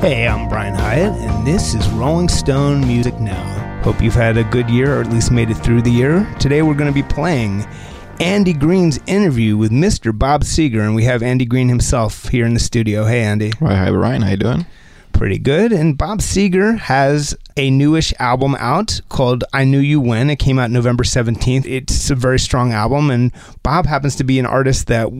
Hey, I'm Brian Hiatt, and this is Rolling Stone Music Now. Hope you've had a good year or at least made it through the year. Today we're going to be playing Andy Greene's interview with Mr. Bob Seger, and we have Andy Greene himself here in the studio. Hey, Andy. Right, hi, Brian. How you doing? Pretty good. And Bob Seger has a newish album out called I Knew You When. It came out November 17th. It's a very strong album, and Bob happens to be an artist that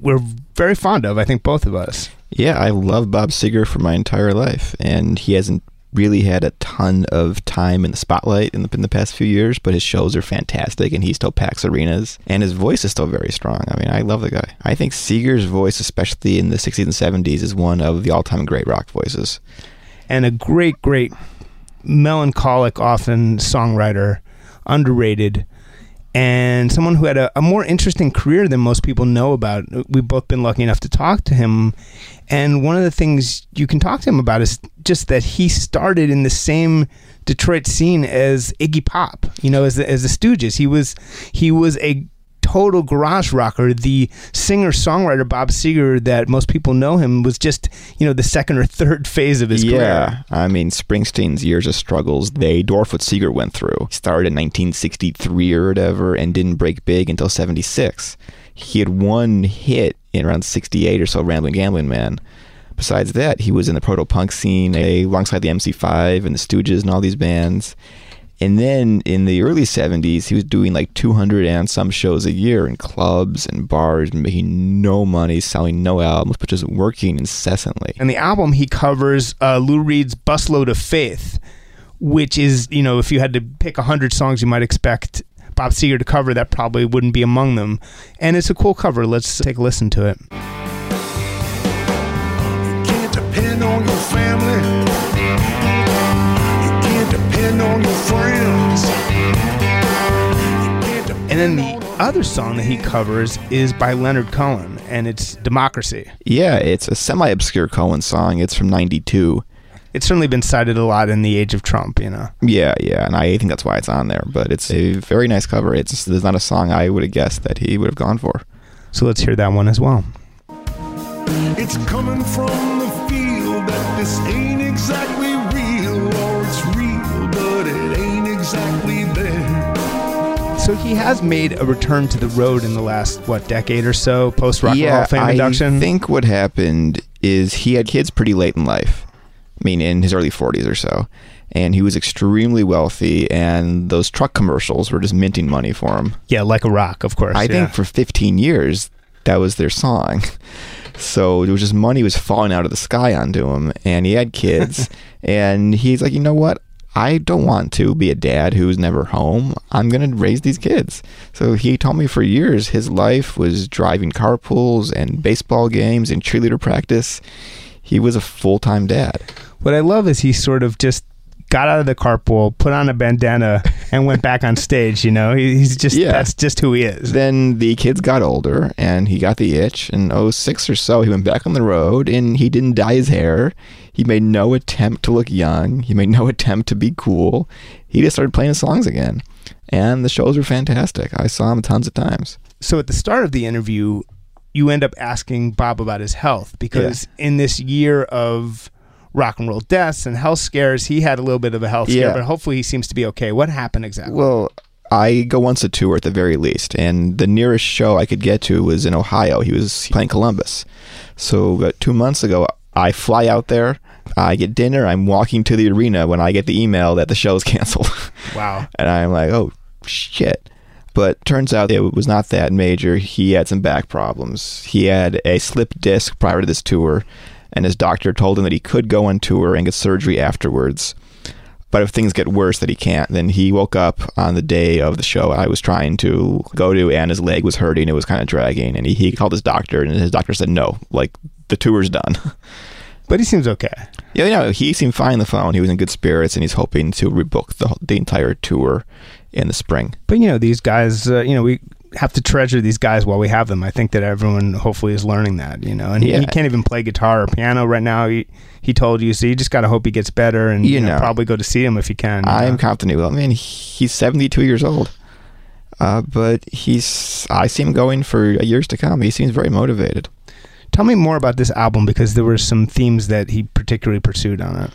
we're very fond of, I think both of us. Yeah, I love Bob Seger for my entire life, and he hasn't really had a ton of time in the spotlight in the, in the past few years, but his shows are fantastic, and he still packs arenas, and his voice is still very strong. I mean, I love the guy. I think Seger's voice, especially in the 60s and 70s, is one of the all-time great rock voices. And a great, great melancholic, often songwriter, underrated and someone who had a, a, more interesting career than most people know about. We've both been lucky enough to talk to him. And one of the things you can talk to him about is just that he started in the same Detroit scene as Iggy Pop, you know, as the, as the Stooges. He was he was a total garage rocker. The singer songwriter Bob Seger, that most people know him, was just you know the second or third phase of his yeah, career. Yeah, I mean Springsteen's years of struggles. They dwarf what Seger went through. He started in 1963 or whatever, and didn't break big until 76. He had one hit in around 68 or so, Rambling Gambling Man. Besides that, he was in the proto punk scene alongside the MC5 and the Stooges and all these bands. And then in the early 70s, he was doing like 200 and some shows a year in clubs and bars, making no money, selling no albums, but just working incessantly. And the album he covers uh, Lou Reed's Busload of Faith, which is, you know, if you had to pick 100 songs you might expect Bob Seger to cover, that probably wouldn't be among them. And it's a cool cover. Let's take a listen to it. And then the other song that he covers is by Leonard Cohen, and it's Democracy. Yeah, it's a semi obscure Cohen song. It's from 92. It's certainly been cited a lot in the age of Trump, you know. Yeah, yeah, and I think that's why it's on there. But it's a very nice cover. It's there's not a song I would have guessed that he would have gone for. So let's hear that one as well. It's coming from the field that this ain't exactly So he has made a return to the road in the last what decade or so, post Rock and yeah, Roll Fame I induction. I think what happened is he had kids pretty late in life. I mean, in his early 40s or so. And he was extremely wealthy, and those truck commercials were just minting money for him. yeah, like a rock, of course. I yeah. think for 15 years, that was their song. So it was just money was falling out of the sky onto him, and he had kids, and he's like, you know what? I don't want to be a dad who's never home. I'm going to raise these kids. So he told me for years his life was driving carpools and baseball games and cheerleader practice. He was a full time dad. What I love is he sort of just got out of the carpool, put on a bandana, and went back on stage. You know, he's just Yeah. that's just who he is. Then the kids got older and he got the itch. In 06 or so, he went back on the road and he didn't dye his hair. He made no attempt to look young. He made no attempt to be cool. He just started playing his songs again. And the shows were fantastic. I saw him tons of times. so at the start of the interview, you end up asking Bob about his health because in this year of rock and roll deaths and health scares, he had a little bit of a health scare, but hopefully he seems to be okay. What happened exactly? Well, I go once a tour at the very least, and the nearest show I could get to was in Ohio. He was playing Columbus. So about two months ago, I fly out there. I get dinner. I'm walking to the arena when I get the email that the show's canceled. wow. and I'm like, oh shit. But turns out it was not that major. He had some back problems. He had a slip disc prior to this tour, and his doctor told him that he could go on tour and get surgery afterwards. But if things get worse that he can't, then he woke up on the day of the show I was trying to go to, and his leg was hurting. It was kind of dragging, and he, he called his doctor, and his doctor said no, like the tour's done. But he seems okay. Yeah, you know, he seemed fine on the phone. He was in good spirits, and he's hoping to rebook the the entire tour in the spring. But you know, these guys, uh, you know, we have to treasure these guys while we have them. I think that everyone hopefully is learning that, you know. And he, Yeah. he can't even play guitar or piano right now. He he told you, so you just got to hope he gets better and You you know, know. probably go to see him if you can. I'm know. confident. Well, I mean, he's 72 years old, uh, but he's. I see him going for years to come. He seems very motivated. Tell me more about this album because there were some themes that he particularly pursued on it.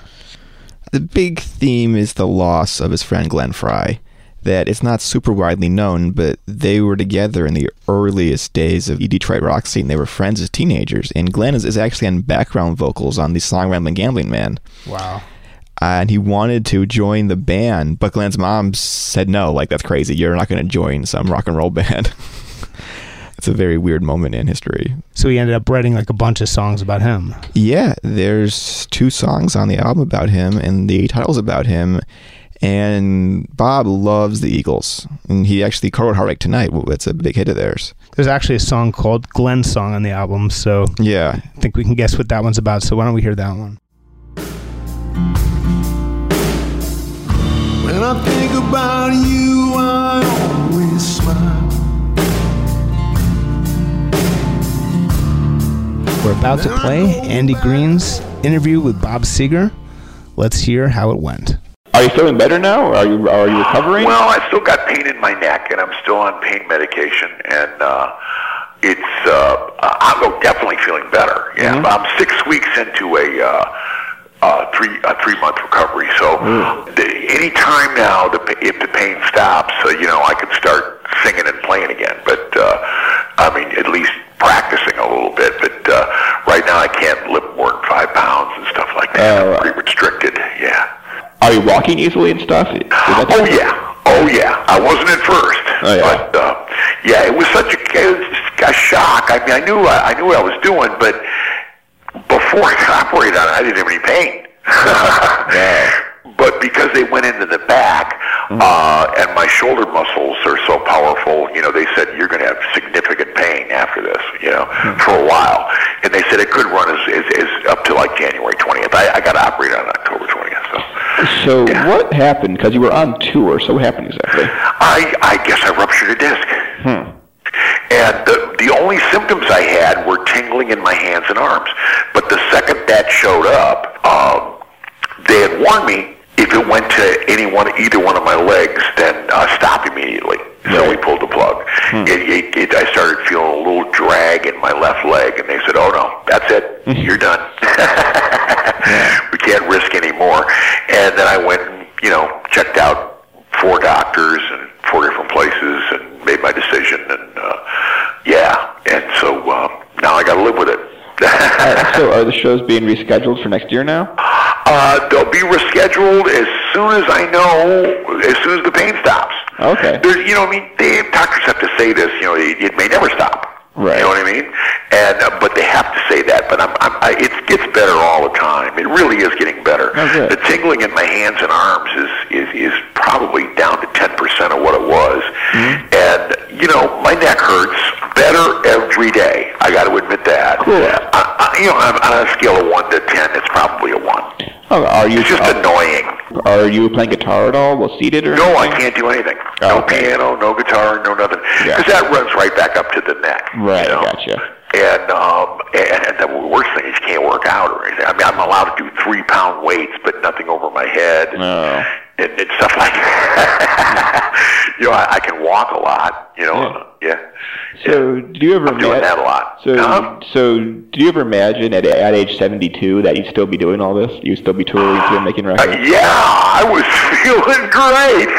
The big theme is the loss of his friend Glenn Frey. That it's not super widely known, but they were together in the earliest days of the Detroit rock scene. They were friends as teenagers, and Glenn is, is actually on background vocals on the song Rambling Gambling Man. Wow. Uh, and he wanted to join the band, but Glenn's mom said no. Like that's crazy. You're not going to join some rock and roll band. it's a very weird moment in history. So he ended up writing like a bunch of songs about him. Yeah, there's two songs on the album about him, and the title's about him. And Bob loves the Eagles, and he actually co-wrote "Heartache Tonight." It's a big hit of theirs. There's actually a song called Glenn's Song on the album, so Yeah, I think we can guess what that one's about. So why don't we hear that one? When I think about you, I always smile. We're about to play Andy Greene's interview with Bob Seger. Let's hear how it went. Are you feeling better now? Or are you are you recovering? Well, I still got pain in my neck, and I'm still on pain medication, and uh, it's uh, I'm definitely feeling better. Yeah, I'm six weeks into a uh, uh, three a three month recovery. So the, any time now, the, if the pain stops, uh, you know, I can start singing and playing again. But uh, I mean, at least practicing a little bit. But uh, right now, I can't lift more than five pounds and stuff like that. Oh, I'm pretty restricted. Yeah. Are you walking easily and stuff? Oh yeah, oh yeah. I wasn't at first, Oh, yeah. but uh, yeah, it was such a, was a shock. I mean, I knew I, I knew what I was doing, but before I operated on it, I didn't have any pain. But because they went into the back, uh, and my shoulder muscles are so powerful, you know, they said you're going to have significant pain after this, you know, for a while. And they said it could run as, as, as up to like January 20th. I, I got operated on October 20th. So. So Yeah. what happened? Because you were on tour. So what happened exactly? I, I guess I ruptured a disc. Hmm. And the, the only symptoms I had were tingling in my hands and arms. But the second that showed up, um, they had warned me if it went to any one, either one of my legs, then uh, stop immediately. So we pulled the plug. It, it, it, I started feeling a little drag in my left leg, and they said, "Oh no, that's it. You're done. we can't risk anymore." And then I went, and, you know, checked out four doctors and four different places, and made my decision. And uh, yeah, and so um, now I got to live with it. Uh, so are the shows being rescheduled for next year now? Uh, they'll be rescheduled as soon as I know, as soon as the pain stops. Okay. There's, you know, I mean, they, doctors have to say this. You know, it, it may never stop. Right. You know what I mean? And uh, but they have to say that. But I'm, I'm, I, it gets better all the time. It really is getting better. Oh, good. The tingling in my hands and arms is is is probably down to ten percent of what it was. Mm-hmm. And you know, my neck hurts better every day. I got to admit that. Cool. I, I, you know, on on a scale of one to ten, it's probably a one. Oh, are you It's just are, annoying. are you playing guitar at all? Well, seated or No, I can't do anything. No Okay. piano, no guitar, no nothing. Yeah. Because that runs right back up to the neck. Right, you know? gotcha. And um, and, and the worst thing is you can't work out or anything. I mean, I'm allowed to do three pound weights, but nothing over my head. No. And, and stuff like that. you know, I, I can walk a lot. You know, yeah. So do you ever I'm doing that a lot. So Huh? so do you ever imagine at at age 72 that you'd still be doing all this? You'd still be touring, still making Uh, records? yeah, I was feeling great.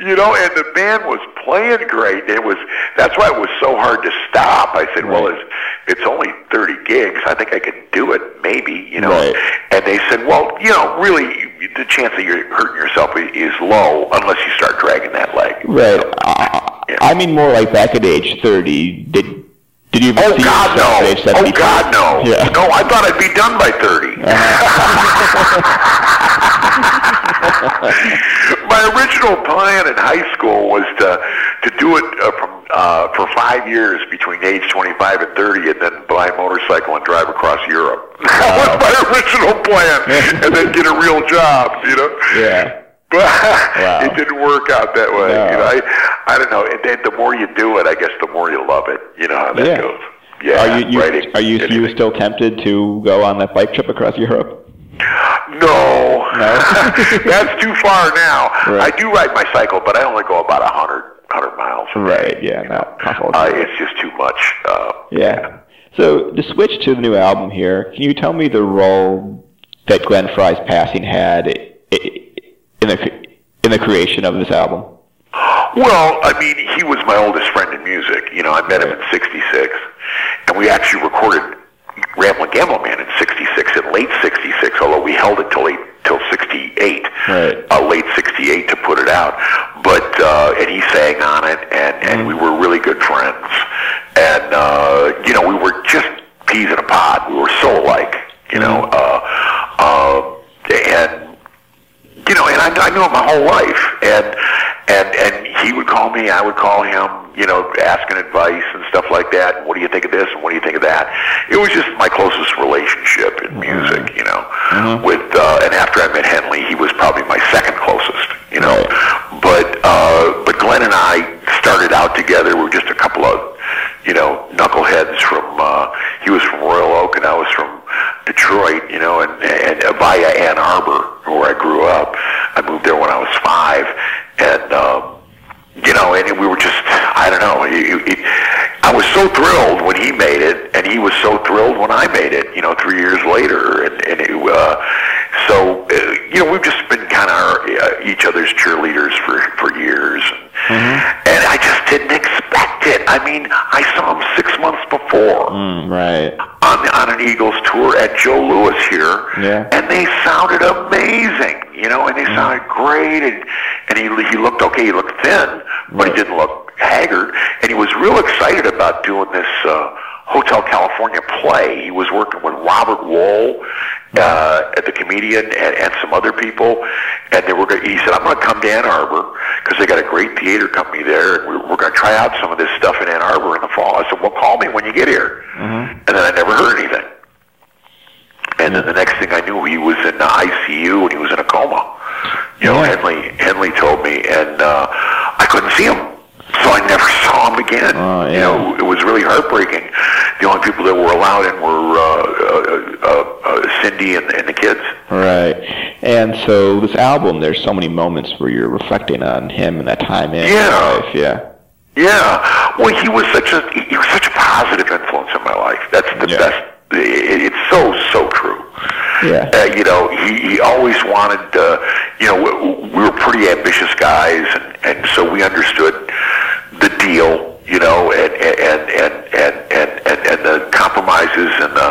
you know, and the band was playing great. It was that's why it was so hard to stop. I said, "Well, it's it's only 30 gigs. I think I could do it, maybe." You know, Right. and they said, "Well, you know, really, the chance that you're hurting yourself is low unless you start dragging that leg." Right. I, I mean more like back at age 30. Did did you ever Oh God, yourself at age no! Oh God, no! Yeah. No, I thought I'd be done by 30. My original plan in high school was to to do it uh, from uh, for five years between age 25 and 30, and then buy a motorcycle and drive across Europe. that was my original plan, and then get a real job. You know. Yeah. But Wow. it didn't work out that way. No. You know, I, I don't know. And then the more you do it, I guess the more you love it. You know how that Yeah. goes. Yeah. Are you, you writing, are you you still tempted to go on that bike trip across Europe? No. No? That's too far now. Right. I do ride my cycle, but I only go about a hundred, 100 miles. Right, yeah, you not- know. not all the uh, it's just too much. Uh, Yeah. So to switch to the new album here, can you tell me the role that Glenn Frey's passing had in the in the creation of this album? Well, I mean, he was my oldest friend in music. You know, I met him in '66, and we actually recorded Ramblin' Gambling Man in '66, in late '66. Although we held it till late till '68, Right. uh, late '68 to put it out. But uh, and he sang on it, and and we were really good friends. And uh, you know, we were just peas in a pod. We were so alike. You know, uh, uh, and you know, and I, I knew him my whole life, and and and he would call me, I would call him, you know, asking advice and stuff like that. And what do you think of this? And what do you think of that? It was just my closest relationship in music, you know. With uh, and after I met Henley, he was probably my second closest, you know. But uh, but Glenn and I started out together. We were just a couple of, you know, knuckleheads from. Uh, he was from Royal Oak, and I was from Detroit, you know, and and via Ann Arbor, where I grew up. I moved there when I was five, and um, you know, and we were just, I don't know. It, it, I was so thrilled when he made it, and he was so thrilled when I made it. You know, three years later, and and it, uh, so uh, you know, we've just been kind of uh, each other's cheerleaders for for years, and I just didn't expect it. I mean, I saw him six months before Mm, right. on on an Eagles tour at Joe Louis here, Yeah. and they sounded amazing, you know, and they sounded great, and and he he looked okay, he looked thin, but he didn't look haggard, and he was real excited about doing this. Uh, Hotel California play. He was working with Robert Wool, uh, at the comedian, and, and some other people, and they were. Gonna, he said, "I'm going to come to Ann Arbor because they got a great theater company there, and we're, we're going to try out some of this stuff in Ann Arbor in the fall." I said, "Well, call me when you get here." And then I never heard anything. And then the next thing I knew, he was in the ICU and he was in a coma. You know, Yeah. Henley Henley told me, and uh, I couldn't see him, so I never saw him again. Oh, You know, it was really heartbreaking. The only people that were allowed in were uh, uh, uh, uh, Cindy and, and the kids. Right. And so this album, there's so many moments where you're reflecting on him and that time in Yeah. life. Yeah. Yeah, well, he was such a he was such a positive influence in my life. That's the Yeah. best. It, it's so so true. Yeah. Uh, you know, he, he always wanted. Uh, you know, we, we were pretty ambitious guys, and, and so we understood the deal. You know, and and and and and and, and the compromises and the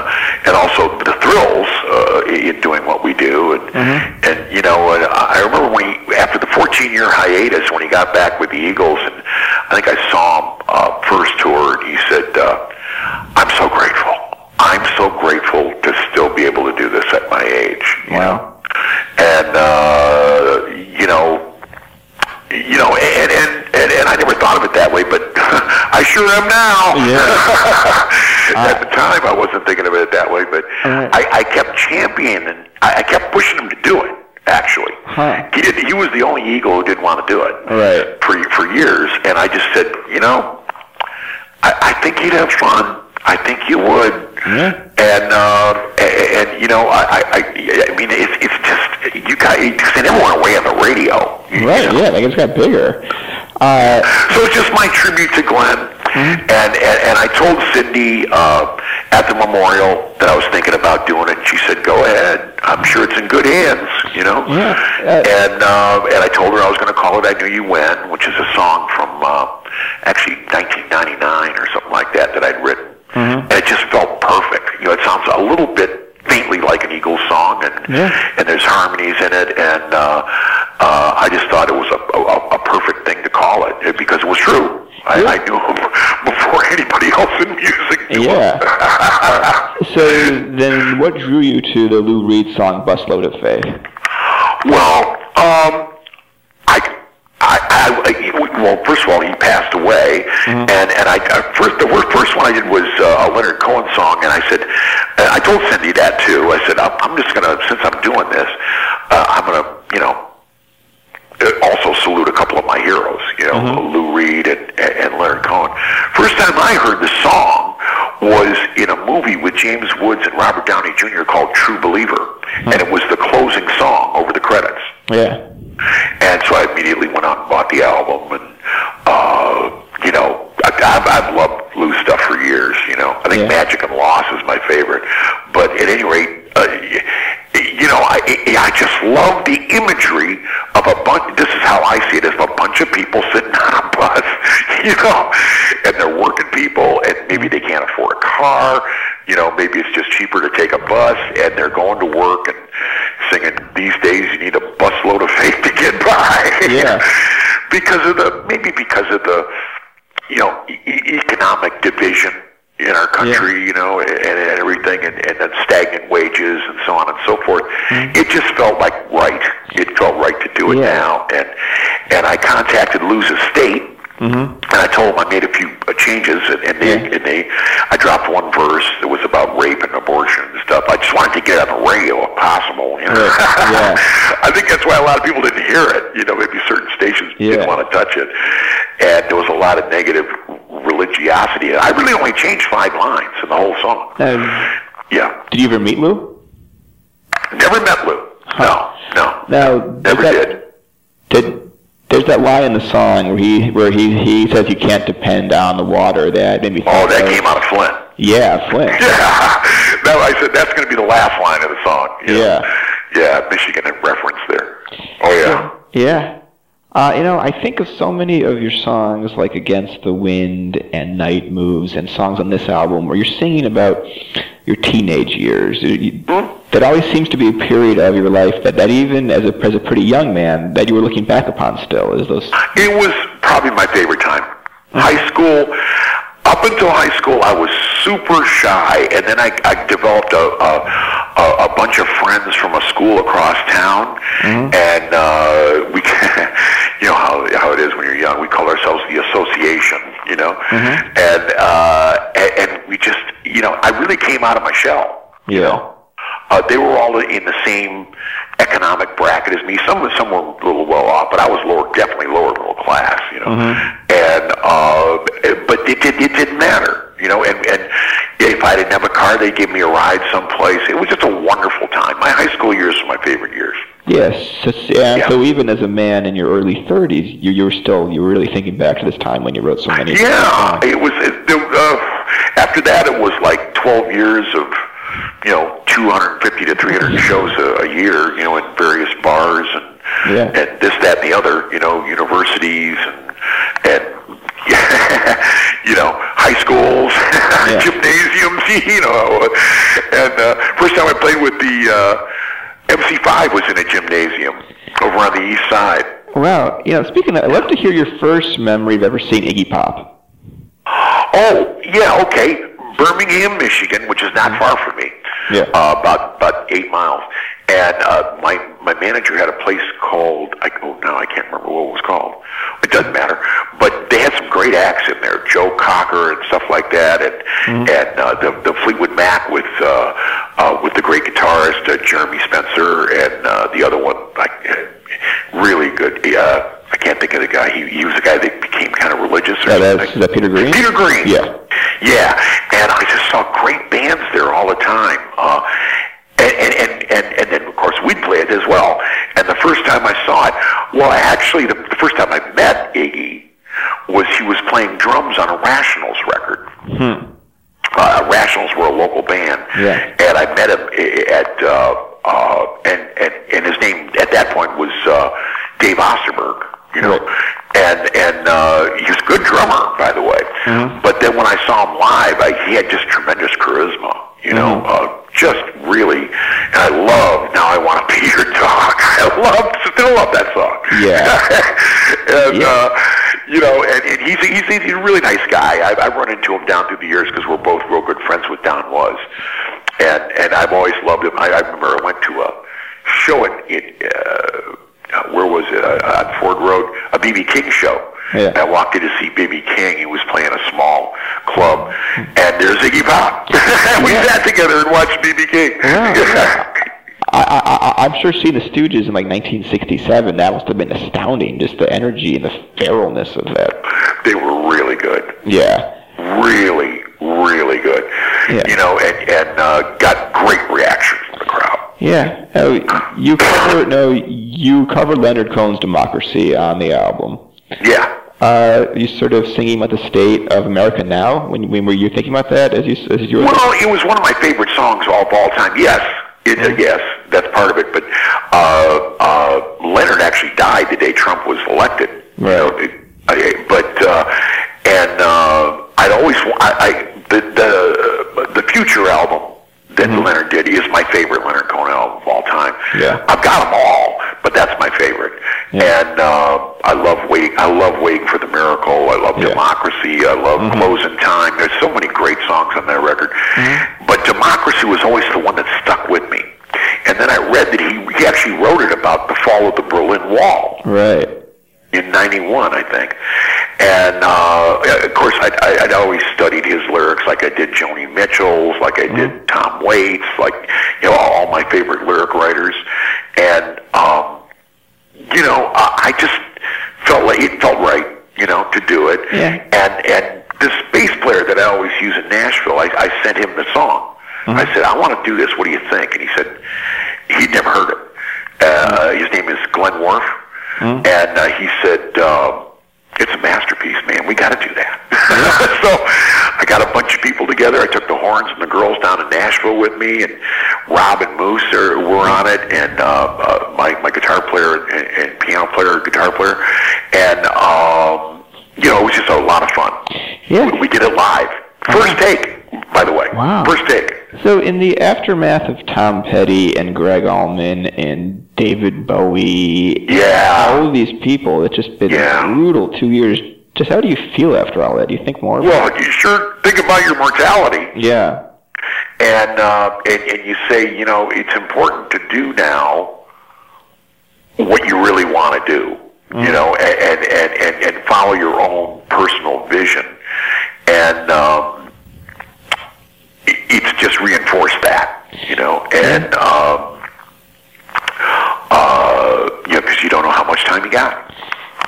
and also the thrills uh, in doing what we do. And and you know, and I I remember when he after the 14 year hiatus when he got back with the Eagles, and I think I saw him uh, first tour, and he said, uh, "I'm so grateful." So grateful to still be able to do this at my age. You Wow. know? And uh, you know, you know, and, and and and I never thought of it that way, but I sure am now. Yeah. At the time, I wasn't thinking of it that way, but Uh. I, I kept championing. I, I kept pushing him to do it. Actually, Huh. he did. He was the only Eagle who didn't want to do it Right. for for years, and I just said, you know, I, I think you'd have fun. I think you would. Yeah. And uh, and, and you know, I I, I mean, it's it's just you got you send everyone away on the radio. Right. know? Yeah. Like it's got bigger. Uh, So it's just my tribute to Glenn. And, and and I told Cindy uh, at the memorial that I was thinking about doing it. She said, "Go ahead. I'm sure it's in good hands." You know. Yeah, uh, and uh, and I told her I was going to call it "I Knew You When," which is a song from uh, actually 1999 or something like that that I'd written. And it just felt perfect. You know, it sounds a little bit faintly like an Eagles song, and Yeah. and there's harmonies in it, and uh, uh, I just thought it was a, a, a perfect thing to call it eh, because it was true. I, I knew him before anybody else in music yeah. so then, what drew you to the Lou Reed song "Busload of Faith"? Well, um, well, first of all, he passed away, and and I I- first the first one I did was uh, a Leonard Cohen song, and I said, uh, I told Cindy that too. I said, I'm, I'm just gonna since I'm doing this, uh, I'm gonna, you know, uh, also salute a couple of my heroes, you know, mm-hmm. Lou Reed and, and Leonard Cohen. First time I heard the song was in a movie with James Woods and Robert Downey Jr. called True Believer, mm-hmm. and it was the closing song over the credits. Yeah. And so I immediately went out and bought the album, and uh, you know, I, I've, I've loved Lou's stuff for years. You know, I think yeah. Magic and Loss is my favorite, but at any rate, uh, you know, I, I just love the imagery of a bunch. This is how I see it: as a bunch of people sitting on a bus, you know, and they're working people, and maybe they can't afford a car. You know, maybe it's just cheaper to take a bus, and they're going to work and singing. These days, you need a busload of faith to get by. Yeah. because of the maybe because of the you know e- economic division in our country, you know, and, and everything, and, and then stagnant wages and so on and so forth. It just felt like right. It felt right to do it Yeah. now, and and I contacted Lou's estate. And I told them I made a few uh, changes, and, and they Yeah. and they, I dropped one verse that was about rape and abortion and stuff. I just wanted to get on the radio if possible. You know? Yeah. I think that's why a lot of people didn't hear it. You know, maybe certain stations Yeah. didn't want to touch it, and there was a lot of negative religiosity. I really only changed five lines in the whole song. Now, Yeah, did you ever meet Lou? never met Lou. No, no, Now, never that, did. Did, there's that line in the song where he where he he says you can't depend on the water. That made me oh, think. Oh, that of- came out of Flint. Yeah, Flint. Yeah, no, I said that's going to be the last line of the song. you know? Yeah. yeah, Michigan reference there. Oh yeah. Yeah. Uh, you know, I think of so many of your songs like Against the Wind and Night Moves and songs on this album where you're singing about your teenage years. You- That always seems to be a period of your life that, that even as a, as a pretty young man, that you were looking back upon still. Is those It was probably my favorite time. High school, up until high school, I was super shy, and then I, I developed a, a, a, a bunch of friends from a school across town, and uh, we, you know how how young. We call ourselves the association, you know, and, uh, and and we just, you know, I really came out of my shell. You Yeah. know? Uh, they were all in the same economic bracket as me. Some some were a little well off, but I was lower, definitely lower middle class, you know. And uh, but it, it it didn't matter, you know. And and if I didn't have a car, they gave me a ride someplace. It was just a wonderful time. My high school years were my favorite years. Yes. So, yeah, Yeah. so even as a man in your early 30s, you, you were still you were really thinking back to this time when you wrote so many. Yeah, it was. It, there, uh, after that, it was like 12 years of, you know, 250 to 300 shows a, a year, you know, in various bars and Yeah. and this, that, and the other, you know, universities and and you know, high schools, Yeah. gymnasiums, you know. And uh, first time I played with the uh, MC5 was in a gymnasium over on the east side. Wow. You know, speaking of, I'd love to hear your first memory of ever seeing Iggy Pop. Oh, yeah, okay. Birmingham, Michigan, which is not far from me. Yeah. Uh, about about eight miles. And uh, my my manager had a place called I oh now I can't remember what it was called. It doesn't matter. But they had some great acts in there, Joe Cocker and stuff like that, and and uh, the the Fleetwood Mac with uh, uh, with the great guitarist uh, Jeremy Spencer and uh, the other one like really good. Uh, I can't think of the guy. He, he was the guy that became kind of religious or Yeah, something. that Peter Green? Peter Green. Yeah. Yeah, and I just saw great bands there all the time. Uh, and, and, and, and, and then, of course, we'd play it as well. And the first time I saw it, well, actually, the, the first time I met Iggy was he was playing drums on a Rationals record. Uh, Rationals were a local band. Yeah. And I met him at, uh, uh, and, and, and his name at that point was uh, Dave Osterberg, you know. And, and uh, he was a good drummer, by the way. Hmm. But then when I saw him live, I, he had just tremendous charisma, you know, uh, just really. And I love Now I Want to Be Your Dog. I love, still love that song. Yeah. and, uh, you know, and, and he's, a, he's, a, he's a really nice guy. I've, I've run into him down through the years because we're both real good friends with Don Was. And, and I've always loved him. I, I remember I went to a show in, in uh, where was it? Uh, on Ford Road, a BB King show. Yeah. And I walked in to see BB King. He was playing a small club, and there's Iggy Pop. we sat together and watched BB King. I, I, I, I'm sure seeing the Stooges in like 1967, that must have been astounding, just the energy and the feralness of that. they were really good. Yeah. really, really good. Yeah. You know, and and uh, got great reaction from the crowd. Yeah. Oh, you cover no, you covered Leonard Cohen's Democracy on the album. Yeah. uh, you sort of singing about the state of America now? When, when were you thinking about that as you as you were? Well, it was one of my favorite songs of all time. Yes, it, uh, yes, that's part of it. But uh, uh, Leonard actually died the day Trump was elected. You Right. know, it, I, but uh, and uh, I'd always I, I the the the Future album that Leonard did is my favorite Leonard Cohen album of all time. Yeah. I've got them all, but that's my favorite. Yeah. And uh, I love waiting. I love waiting for the miracle. I love Yeah. democracy. I love closing time. There's so many great songs on that record. But democracy was always the one that stuck with me. And then I read that he he actually wrote it about the fall of the Berlin Wall right. in '91, I think. And uh, of course, I'd, I- I'd always studied his lyrics, like I did Joni Mitchell's, like I did Tom Waits, like you know all my favorite lyric writers. And um, you know, I, I just felt like it felt right, you know, to do it. Yeah. And and this bass player that I always use in Nashville, I, I sent him the song. I said, I want to do this. What do you think? And he said, he'd never heard it. Uh, his name is Glenn Worf, and uh, he said, uh, "It's a masterpiece, man. We got to do that." so I got a bunch of people together. I took the horns and the girls down to Nashville with me, and Rob and Moose are, were on it, and uh, uh, my my guitar player and, and piano player, guitar player, and um, you know, it was just a lot of fun. Yeah. we, we did it live, first take, by the way, Wow. first take. So in the aftermath of Tom Petty and Gregg Allman and David Bowie, Yeah. all of these people, it's just been Yeah. brutal two years. Just how do you feel after all that? Do you think more? about Well, you sure think about your mortality. yeah. and uh, and, and you say, you know, it's important to do now what you really want to do, you know, and, and, and, and, follow your own personal vision. And um, just reinforced that, you know, and, um, uh, know, because you don't know how much time you got.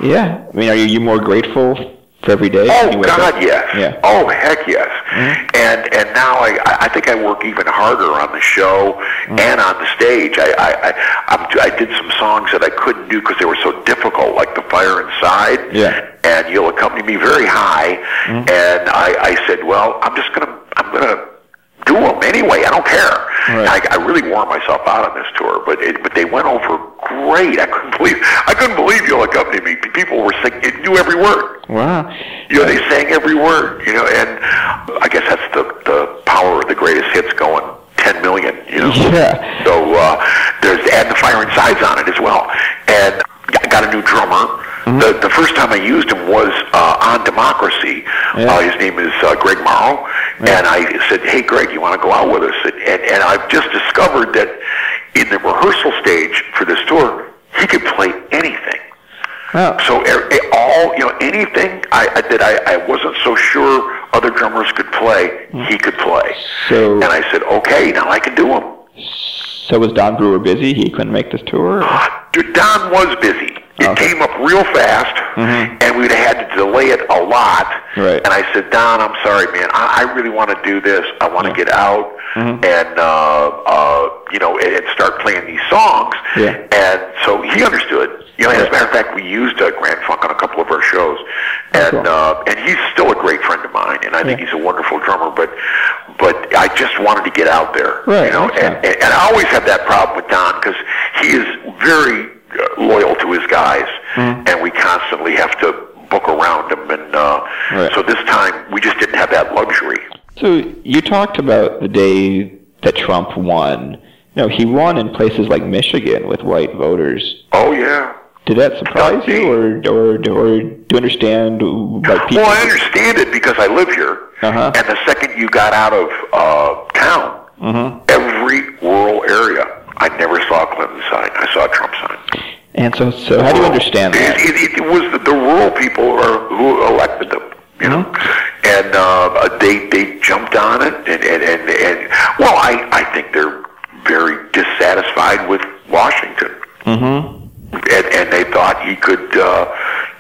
Yeah. I mean, are you, you more grateful for every day? Oh God, up? yes. Yeah. Oh heck, yes. And and now I I think I work even harder on the show and on the stage. I I I, I'm, I did some songs that I couldn't do because they were so difficult, like the Fire Inside. Yeah. And you'll accompany me very high. And I I said, well, I'm just gonna I'm gonna do them anyway. I don't care. Right. I, I really wore myself out on this tour, but it, but they went over great. I couldn't believe I couldn't believe you'll accompany me. People were singing, it knew every word. Wow. You know, they sang every word. You know, and I guess that's the the power of the greatest hits going 10 million. You know. Yeah. So uh, there's and the Fire Inside's on it as well. And got a new drummer. The the first time I used him was uh, on Democracy. Yeah. Uh, his name is uh, Greg Morrow, and I said, "Hey, Greg, you want to go out with us?" And, and and I've just discovered that in the rehearsal stage for this tour, he could play anything. Wow. So all you know, anything I, I that I, I wasn't so sure other drummers could play, he could play. So- and I said, okay, now I can do them. So was Don Brewer busy? He couldn't make this tour? Dude, Don was busy. It Okay. came up real fast, and we'd had to delay it a lot. Right. And I said, Don, I'm sorry, man. I, I really want to do this. I want to get out and uh, uh, you know and, and start playing these songs. Yeah. And so he understood. You know, as a matter of fact, we used uh, Grand Funk on a couple of our shows, Oh, and cool. uh, and he's still a great friend of mine, and I think he's a wonderful drummer. But but I just wanted to get out there, Right, you know, makes and, and, and I always have that problem with Don because he is very uh, loyal to his guys, Mm-hmm. and we constantly have to book around him. And uh, Right. so this time we just didn't have that luxury. So you talked about the day that Trump won. You know, he won in places like Michigan with white voters. Oh yeah. Did that surprise you, or or or do you understand like people? Well, I understand it because I live here, Uh-huh. and the second you got out of uh, town, Mm-hmm. every rural area, I never saw a Clinton sign. I saw a Trump sign. And so, so how do you understand It, that? it, it was the, the rural people are, who elected them, you know, Mm-hmm. and uh, they they jumped on it, and and, and, and well, I I think they're very dissatisfied with Washington, Mm-hmm. and and they thought he could, uh,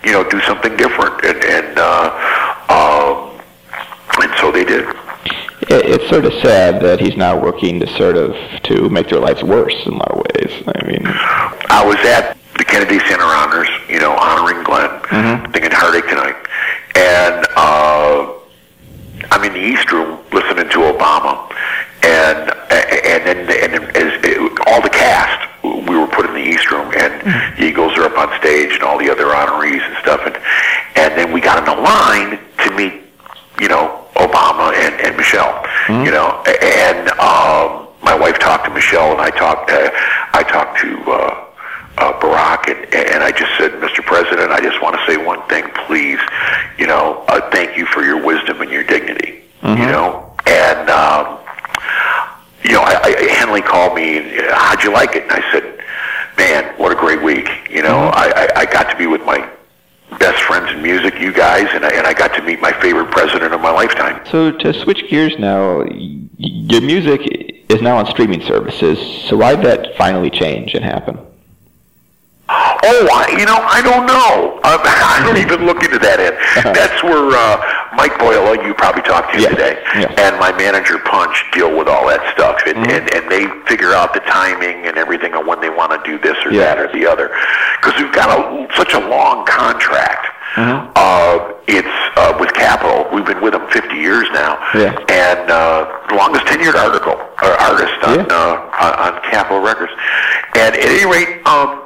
you know, do something different, and and uh, um, and so they did. It, it's sort of sad that he's now working to sort of to make their lives worse in a lot of ways. I mean, I was at the Kennedy Center honors, you know, honoring Glenn, thinking Heartache Tonight. And uh, I'm in the East Room listening to Obama. And and then and then as, all the cast, put in the East Room, and the Eagles are up on stage, and all the other honorees and stuff. And, and then we got in the line to meet, you know, Obama and, and Michelle, you know, and um, my wife talked to Michelle, and I talked, uh, I talked to uh, uh, Barack, and, and I just said, Mr. President, I just want to say one thing, please, you know, uh, thank you for your wisdom and your dignity, you know, and. Um, you know, I, I, Henley called me. How'd you like it? And I said, Man, what a great week. You know, mm-hmm. I, I, I got to be with my best friends in music, you guys, and I, and I got to meet my favorite president of my lifetime. So to switch gears now, your music is now on streaming services. So why did that finally change and happen? Oh, I, you know, I don't know. Um, I don't even look into that end. That's where uh, Mike Boyle, you probably talked to Yeah, today, yeah. and my manager Punch deal with all that stuff, and, and and they figure out the timing and everything on when they want to do this or Yeah. that or the other, because we've got a, such a long contract. Uh, it's uh, with Capitol. We've been with them 50 years now, Yeah. and uh, the longest tenured article or artist on Yeah. uh, on, on Capitol Records. And at any rate, um,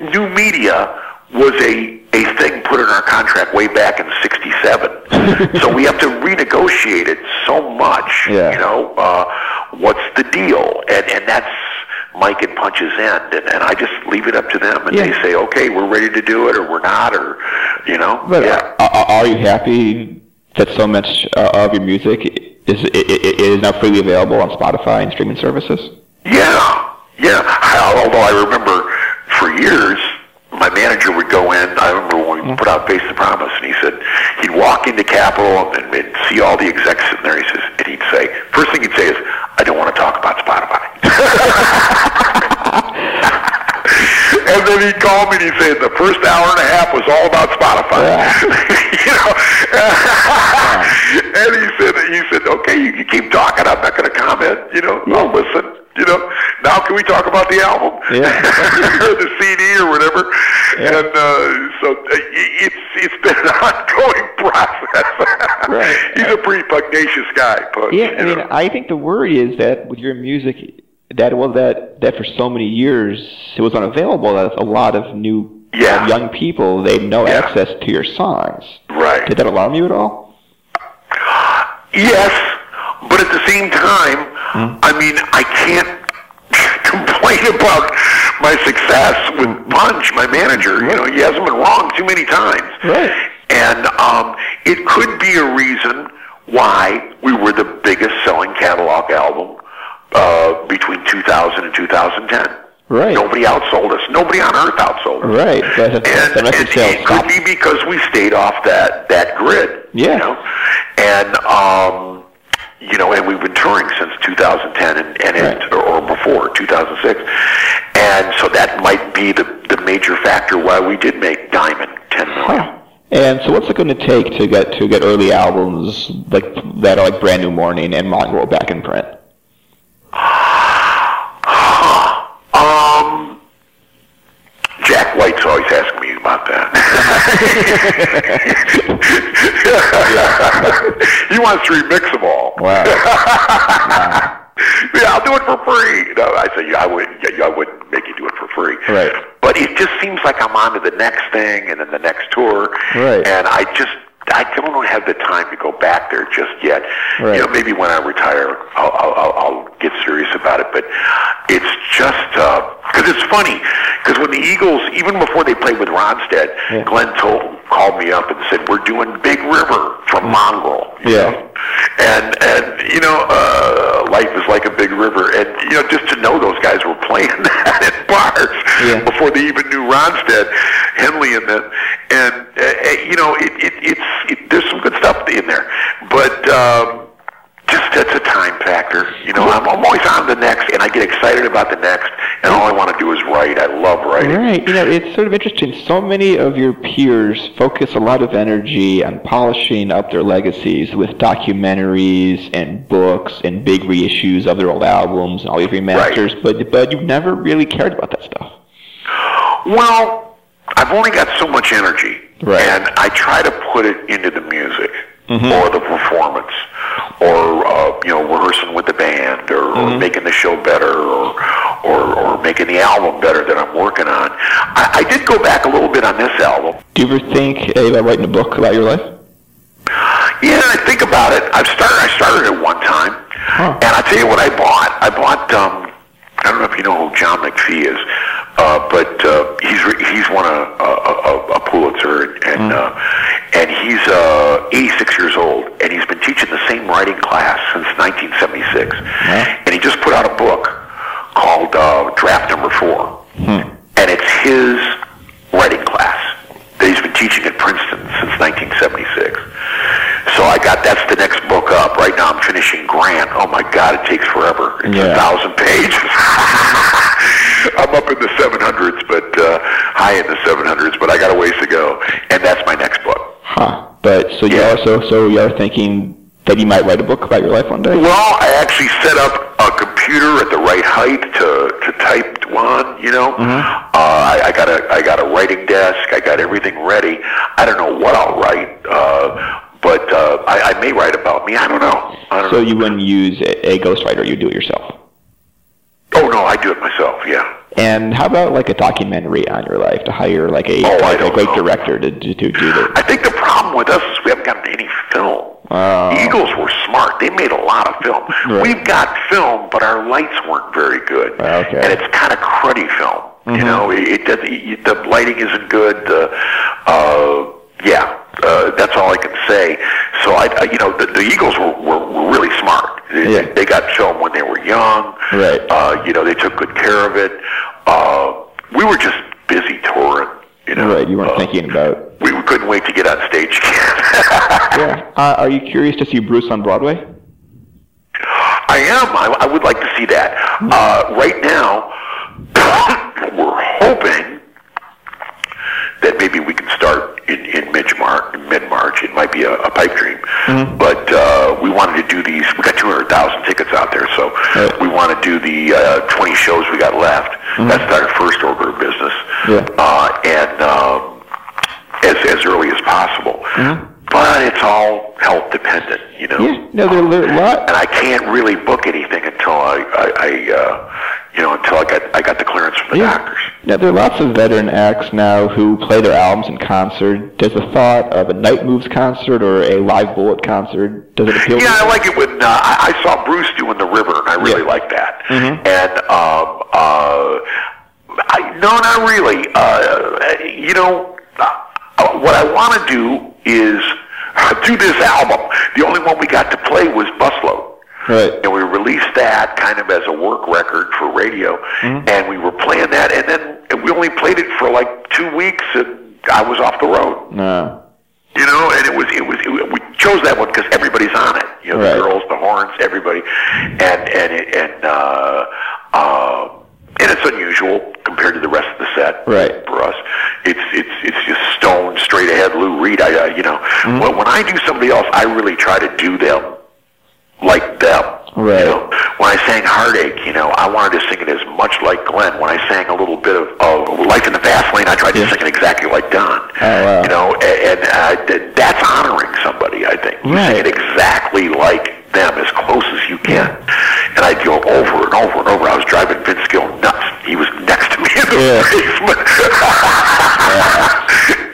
new media was a, a thing put in our contract way back in 67. so we have to renegotiate it so much. Yeah. You know, uh, what's the deal? And, and that's Mike and Punch's end. And, and I just leave it up to them. And Yeah. they say, okay, we're ready to do it or we're not or, you know. But yeah. are, are you happy that so much uh, of your music is i- i- is now freely available on Spotify and streaming services? Yeah, yeah. I- Although I remember for years, my manager would go in. I remember when we mm-hmm. put out Face the Promise, and he said he'd walk into Capitol and, and see all the execs sitting there. He says, and he'd say, first thing he'd say is, "I don't want to talk about Spotify." and then he'd call me and he'd say, the first hour and a half was all about Spotify. you know, and he said, he said, okay, you, you keep talking. I'm not going to comment. You know, I'll listen. You know, now can we talk about the album? Yeah. or the CD or whatever. And uh, so uh, it's it's been an ongoing process. Right. He's a pretty pugnacious guy, Punch. Yeah, I mean, know. I think the worry is that with your music, that well, that that for so many years it was unavailable. That a lot of new Yeah. uh, young people they had no Yeah. access to your songs. right. Did that alarm you at all? Yes, but at the same time, I mean, I can't complain about my success with Punch, my manager. You know, he hasn't been wrong too many times. Right. And um, it could be a reason why we were the biggest selling catalog album uh, between 2000 and 2010. Right. Nobody outsold us. Nobody on earth outsold us. Right, but And, the and it could be because we stayed off that that grid. Yeah. You know? And um, you know, and we've been touring since 2010 and, and it, or, or before 2006, and so that might be the the major factor why we did make Diamond 10 million. Huh. And so, what's it going to take to get to get early albums like that are like Brand New Morning and Mongrel back in print? Um, Jack White's always asking me about that. wants to remix them all. Wow. yeah, I'll do it for free. No, I say, yeah, I wouldn't. Yeah, I wouldn't make you do it for free. Right. But it just seems like I'm on to the next thing, and then the next tour. Right. And I just, I don't have the time to go back there just yet. Right. You know, maybe when I retire, I'll, I'll, I'll, get serious about it. But it's just uh, because it's funny because when the Eagles, even before they played with Ronstadt, Yeah. Glenn told called me up and said, "We're doing Big River from mm. Mongrel." Yeah. know? And and you know, uh, life is like a big river, and you know, just to know those guys were playing that at bars Yeah. before they even knew Ronstadt, Henley, and them, and uh, uh, you know, it, it it's it, there's some good stuff in there, but. Um, just that's a time factor, you know. I'm, I'm always on the next, and I get excited about the next, and all I want to do is write. I love writing. Right. You know, it's sort of interesting. So many of your peers focus a lot of energy on polishing up their legacies with documentaries and books and big reissues of their old albums and all these remasters, right. but but you've never really cared about that stuff. Well, I've only got so much energy, Right. and I try to put it into the music mm-hmm. or the performance, or uh, you know, rehearsing with the band, or, or making the show better, or, or or making the album better that I'm working on. I, I did go back a little bit on this album. Do you ever think about writing a book about your life? Yeah, I think about it. I've started. I started it one time, and I tell you what I bought. I bought. Um, I don't know if you know who John McPhee is, uh, but uh, he's re- he's won a, a, a, Pulitzer, and uh, and he's uh, 86 years old, and he's been teaching the same writing class since 1976, and he just put out a book called uh, Draft Number Four, and it's his writing class that he's been teaching at Princeton since 1976. So I got that's the next book up. Right now I'm finishing Grant. Oh my God, it takes forever. It's Yeah. a thousand pages. I'm up in the 700s, but uh, high in the 700s, but I got a ways to go, and that's my next book. Huh. But so you Yeah. are so so you are thinking that you might write a book about your life one day. Well, I actually set up a computer at the right height to, to type on. You know, uh, I, I got a I got a writing desk. I got everything ready. I don't know what I'll write, uh, but uh, I, I may write about me. I don't know. I don't So know. you wouldn't use a, a ghostwriter, you do it yourself. Oh no, I do it myself. Yeah. And how about like a documentary on your life to hire like a, Oh, like a great director to, to, to do that? I think the problem with us is we haven't gotten any film. Oh. The Eagles were smart. They made a lot of film. Right. We've got film, but our lights weren't very good. Okay. Mm-hmm. And it's kind of cruddy film. You know, it, it does. The lighting isn't good. The, uh, yeah, uh, that's all I can say. So I, I you know, the, the Eagles were, were, were really smart. They, Yeah. they got film when they were young. Right. Uh, you know, they took good care of it. Uh, we were just busy touring. You know, right. You weren't Uh, thinking about. we, we couldn't wait to get on stage again. Yeah. Uh, are you curious to see Bruce on Broadway? I am. I, I would like to see that. Uh, right now, we're hoping that maybe we in, in mid-March. Mid-March, it might be a, a pipe dream, but uh, we wanted to do these. We got two hundred thousand tickets out there, so Right. we want to do the uh, twenty shows we got left. That's our first order of business, Yeah. uh, and um, as as early as possible. But it's all health dependent, you know. Yeah. No, there are a lot. and I can't really book anything until I, I, I uh, you know, until I got I got the clearance from the Yeah. doctors. Now, there are lots of veteran acts now who play their albums in concert. Does the thought of a Night Moves concert or a Live Bullet concert, does it appeal to Yeah, you? I like it when uh, I, I saw Bruce doing the river, and I really Yeah. like that. And um, uh, I, no, not really. Uh, you know, uh, what I want to do is do this album. The only one we got to play was Busload. Right. and we released that kind of as a work record for radio, and we were playing that, and then we only played it for like two weeks, and I was off the road. No. You know, and it was it was it, we chose that one because everybody's on it. You know, Right. the girls, the horns, everybody, and and it, and uh, uh, and it's unusual compared to the rest of the set. Right. For us, it's it's it's just stone straight ahead. Lou Reed. I uh, you know, well, when I do somebody else, I really try to do them like them. Right. You know, when I sang Heartache, you know, I wanted to sing it as much like Glenn. When I sang a little bit of, of Life in the Fast Lane, I tried to sing it exactly like Don. Oh, wow. You know, and, and uh, that's honoring somebody, I think. You Right. sing it exactly like them, as close as you can. And I'd go over and over and over. I was driving Vince Gill nuts. He was next to me in the Yeah. basement.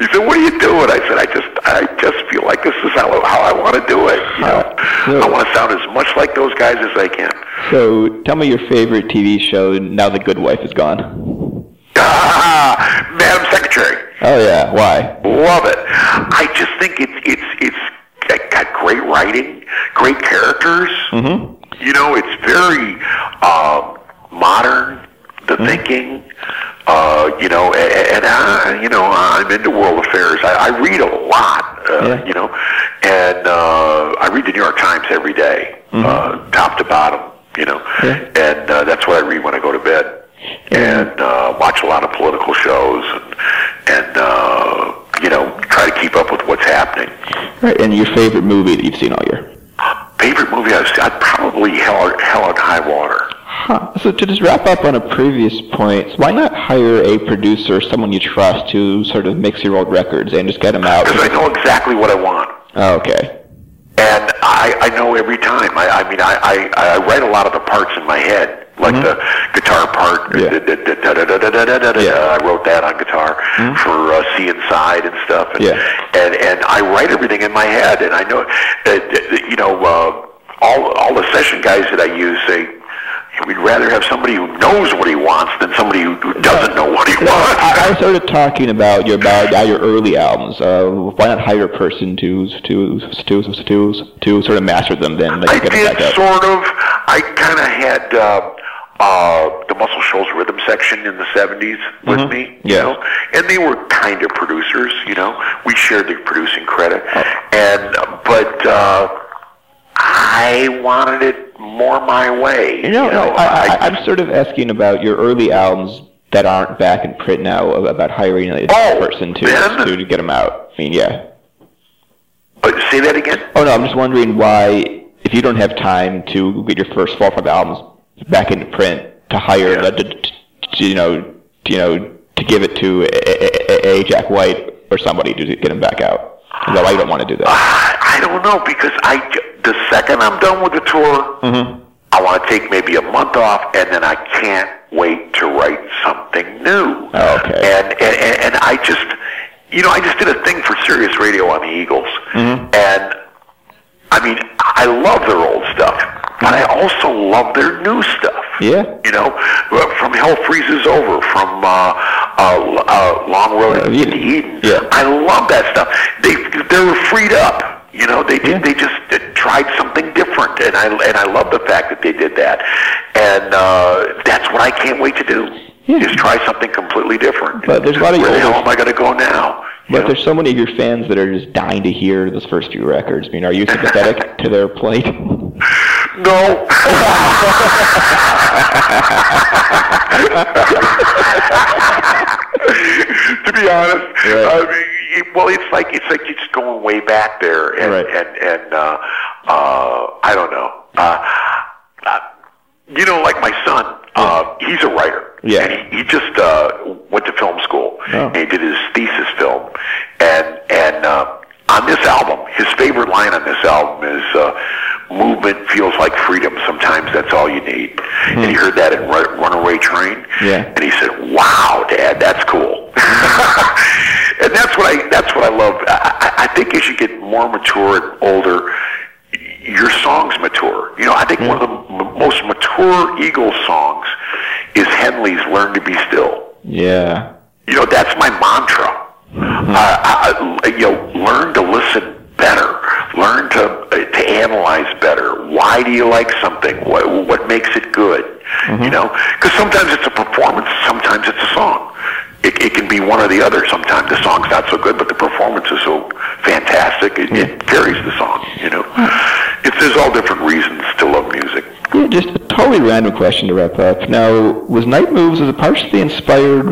he said, "What are you doing?" I said, I just feel like this is how, how I want to do it. You Yeah. I want to sound as much like those guys as I can." So, tell me your favorite TV show now The Good Wife is gone. Ah, Madam Secretary. Oh, yeah. Why? Love it. I just think it's it's it's got great writing, great characters. Mm-hmm. You know, it's very um, modern. The thinking. Uh, you know, and, and uh, you know, I'm into world affairs. I, I read a lot. Uh, Yeah. You know, and uh, I read the New York Times every day, uh, top to bottom. You know, Yeah. and uh, that's what I read when I go to bed and uh, watch a lot of political shows and, and uh, you know try to keep up with what's happening. Right. And your favorite movie that you've seen all year? Favorite movie I've seen? I'd probably Hell, Hell on High Water. Huh. So to just wrap up on a previous point, why not hire a producer, someone you trust, to sort of mix your old records and just get them out? Because I know exactly what I want. Oh, okay. And I, I know every time. I, I mean, I, I, I write a lot of the parts in my head, like mm-hmm. the guitar part. Yeah. I wrote that on guitar mm-hmm. for uh, See Inside and stuff. And, yeah. and and I write everything in my head, and I know, uh, you know, uh, all all the session guys that I use say We'd rather have somebody who knows what he wants than somebody who, who doesn't know what he No, wants. I, I started talking about your about uh, your early albums. Uh, why not hire a person to to to to to sort of master them? Then like, I did sort of. I kind of had uh, uh, the Muscle Shoals rhythm section in the '70s with me, you Yeah. know, and they were kind of producers. You know, we shared the producing credit, and but uh, I wanted it more my way. You know, no, I, I, I'm sort of asking about your early albums that aren't back in print now. About hiring a Oh, person to, to to get them out. I mean, yeah. Uh, say that again. Oh no, I'm just wondering why, if you don't have time to get your first four or five albums back into print, to hire, Yeah. the, to, to, you know, to, you know, to give it to a, a, a Jack White or somebody to get them back out. Is that why you don't want to do that? I don't know because I the second I'm done with the tour, Mm-hmm. I want to take maybe a month off, and then I can't wait to write something new. Okay. And and and, and I just, you know, I just did a thing for Sirius Radio on the Eagles, Mm-hmm. and I mean, I love their old stuff, but I also love their new stuff. Yeah. You know, from Hell Freezes Over, from uh, uh, uh, Long Road Uh, to Eden. Eden. Yeah. I love that stuff. They they were freed up. You know, they Yeah. they just tried something different, and I and I love the fact that they did that, and uh, that's what I can't wait to do. Yeah. Just try something completely different. But there's a lot of Where the hell am I going to go now? You But know? there's so many of your fans that are just dying to hear those first few records. I mean, are you sympathetic to their plight? No. to be honest, Right. I mean, it- well, it's like it's like it's going way back there, and Right. and and uh, uh, I don't know. Uh, uh, you know, like my son, uh, he's a writer. Yeah. And he, he just uh, went to film school. Oh. And he did his thesis film, and and uh, on this album, his favorite line on this album is uh, "Movement feels like freedom. Sometimes that's all you need." And he heard that in Runaway Train. Hmm. Yeah. And he said, "Wow, Dad, that's cool." and that's what I that's what I love. I, I I think as you get more mature and older, your songs mature. You know, I think one of the m- most mature Eagles songs is Henley's "Learn to Be Still." yeah. You know, that's my mantra. Uh, I, I, you know, learn to listen better. Learn to uh, to analyze better. Why do you like something? What what makes it good? You know, because sometimes it's a performance, sometimes it's a song. It, it can be one or the other. Sometimes the song's not so good, but the performance is so fantastic. It, it carries the song. You know, it's there's all different reasons to love music. Yeah, totally random question to wrap up. Now, was Night Moves was it partially inspired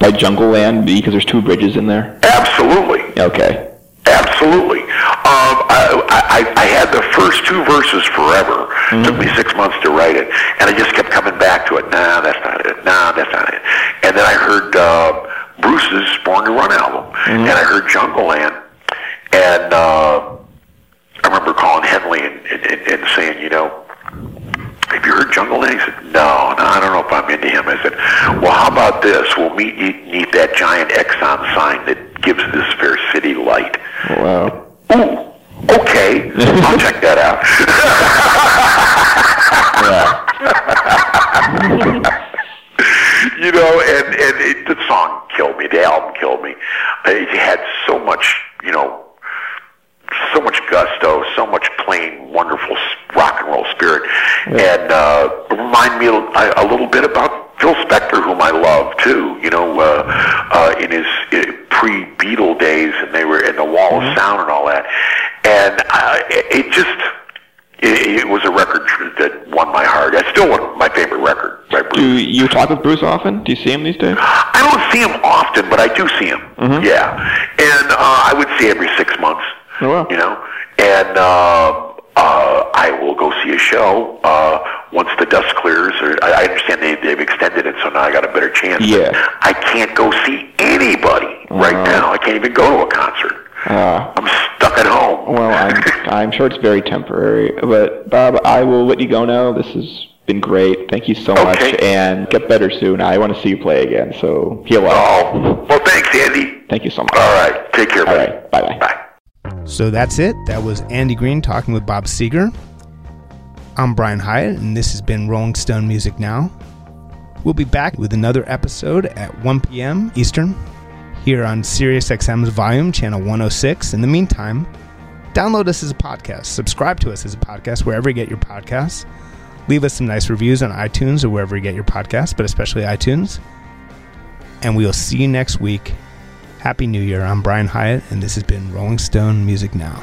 by Jungleland because there's two bridges in there? Absolutely. Okay. Absolutely. Um, I, I, I had the first two verses forever. Took me six months to write it, and I just kept coming back to it. Nah, that's not it. Nah, that's not it. And then I heard uh, Bruce's Born to Run album, and I heard Jungleland, and uh, I remember calling Henley and, and, and, and saying, you know, have you heard Jungleland? He said, no, no, I don't know if I'm into him. I said, well, how about this? We'll meet you neath that giant Exxon sign that gives this fair city light. Wow. Ooh, okay, I'll check that out. you know, and and it, the song killed me. The album killed me. It had so much, you know, so much gusto, so much plain, wonderful s- rock and roll spirit, and uh, remind me a, a little bit about Phil Spector, whom I love too. You know, uh, uh, in his uh, pre-Beatle days, and they were in the Wall of Sound and all that, and uh, it, it just. It, it was a record that won my heart. It's still one of my favorite record by Bruce. Do you talk with Bruce often? Do you see him these days? I don't see him often, but I do see him. Yeah, and uh, I would see every six months. Oh, wow. You know, and uh, uh, I will go see a show uh, once the dust clears. Or I, I they, they've extended it, so now I got a better chance. Yeah. I can't go see anybody right Uh-huh. now. I can't even go to a concert. Uh, I'm stuck at home. well, I'm I'm sure it's very temporary, but Bob, I will let you go now. This has been great. Thank you so much, and get better soon. I want to see you play again. So heal up. Oh, well, thanks, Andy. Thank you so much. All right, take care. All buddy. right. Bye bye. Bye. So that's it. That was Andy Greene talking with Bob Seger. I'm Brian Hiatt, and this has been Rolling Stone Music Now. We'll be back with another episode at 1 p.m. Eastern here on SiriusXM's Volume, Channel 106. In the meantime, download us as a podcast, subscribe to us as a podcast wherever you get your podcasts. Leave us some nice reviews on iTunes or wherever you get your podcasts, but especially iTunes. And we'll see you next week. Happy New Year. I'm Brian Hiatt, and this has been Rolling Stone Music Now.